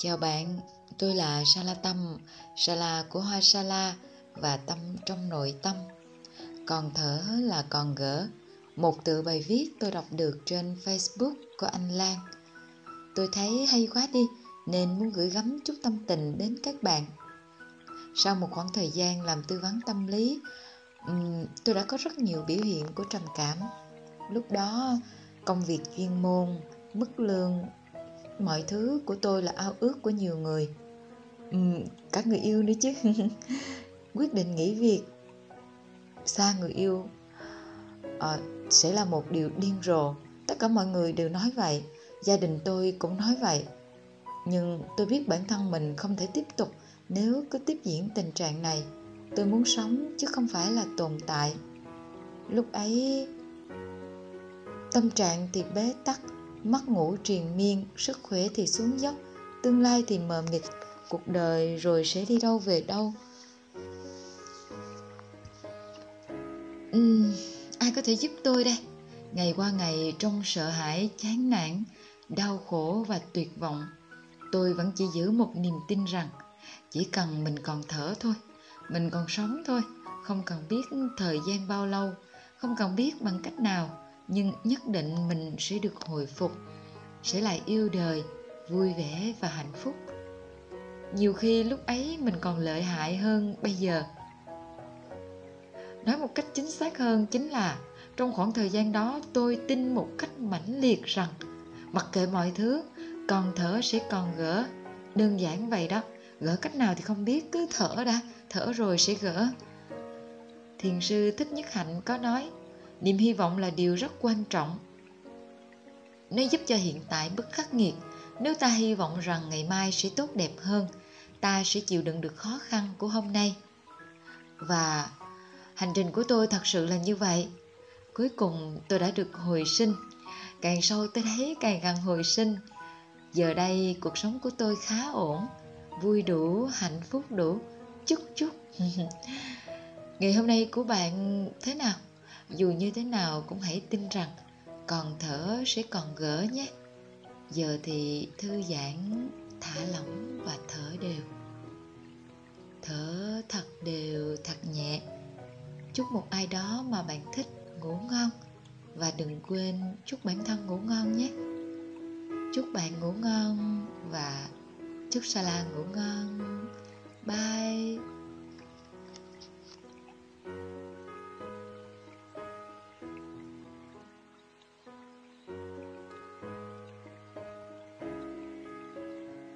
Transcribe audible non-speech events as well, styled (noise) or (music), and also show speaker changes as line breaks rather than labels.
Chào bạn, tôi là Sala Tâm, Sala của hoa Sala và Tâm trong nội tâm. Còn thở là còn gỡ, một tự bài viết tôi đọc được trên Facebook của anh Lan. Tôi thấy hay quá đi, nên muốn gửi gắm chút tâm tình đến các bạn. Sau một khoảng thời gian làm tư vấn tâm lý, tôi đã có rất nhiều biểu hiện của trầm cảm. Lúc đó, công việc chuyên môn, mức lương mọi thứ của tôi là ao ước của nhiều người. Ừ, các người yêu nữa chứ. (laughs) Quyết định nghỉ việc. Xa người yêu à, sẽ là một điều điên rồ. Tất cả mọi người đều nói vậy. Gia đình tôi cũng nói vậy. Nhưng tôi biết bản thân mình không thể tiếp tục nếu cứ tiếp diễn tình trạng này. Tôi muốn sống chứ không phải là tồn tại. Lúc ấy tâm trạng thì bế tắc mất ngủ triền miên sức khỏe thì xuống dốc tương lai thì mờ mịt cuộc đời rồi sẽ đi đâu về đâu. Uhm, ai có thể giúp tôi đây? Ngày qua ngày trong sợ hãi chán nản đau khổ và tuyệt vọng tôi vẫn chỉ giữ một niềm tin rằng chỉ cần mình còn thở thôi mình còn sống thôi không cần biết thời gian bao lâu không cần biết bằng cách nào nhưng nhất định mình sẽ được hồi phục, sẽ lại yêu đời, vui vẻ và hạnh phúc. Nhiều khi lúc ấy mình còn lợi hại hơn bây giờ. Nói một cách chính xác hơn chính là trong khoảng thời gian đó tôi tin một cách mãnh liệt rằng mặc kệ mọi thứ còn thở sẽ còn gỡ. Đơn giản vậy đó, gỡ cách nào thì không biết, cứ thở đã, thở rồi sẽ gỡ. Thiền sư thích nhất hạnh có nói niềm hy vọng là điều rất quan trọng. Nó giúp cho hiện tại bất khắc nghiệt. Nếu ta hy vọng rằng ngày mai sẽ tốt đẹp hơn, ta sẽ chịu đựng được khó khăn của hôm nay. Và hành trình của tôi thật sự là như vậy. Cuối cùng tôi đã được hồi sinh. Càng sâu tôi thấy càng gần hồi sinh. Giờ đây cuộc sống của tôi khá ổn. Vui đủ, hạnh phúc đủ. Chút chút (laughs) ngày hôm nay của bạn thế nào? Dù như thế nào cũng hãy tin rằng còn thở sẽ còn gỡ nhé. Giờ thì thư giãn, thả lỏng và thở đều. Thở thật đều, thật nhẹ. Chúc một ai đó mà bạn thích ngủ ngon và đừng quên chúc bản thân ngủ ngon nhé. Chúc bạn ngủ ngon và chúc Sala ngủ ngon. Bye.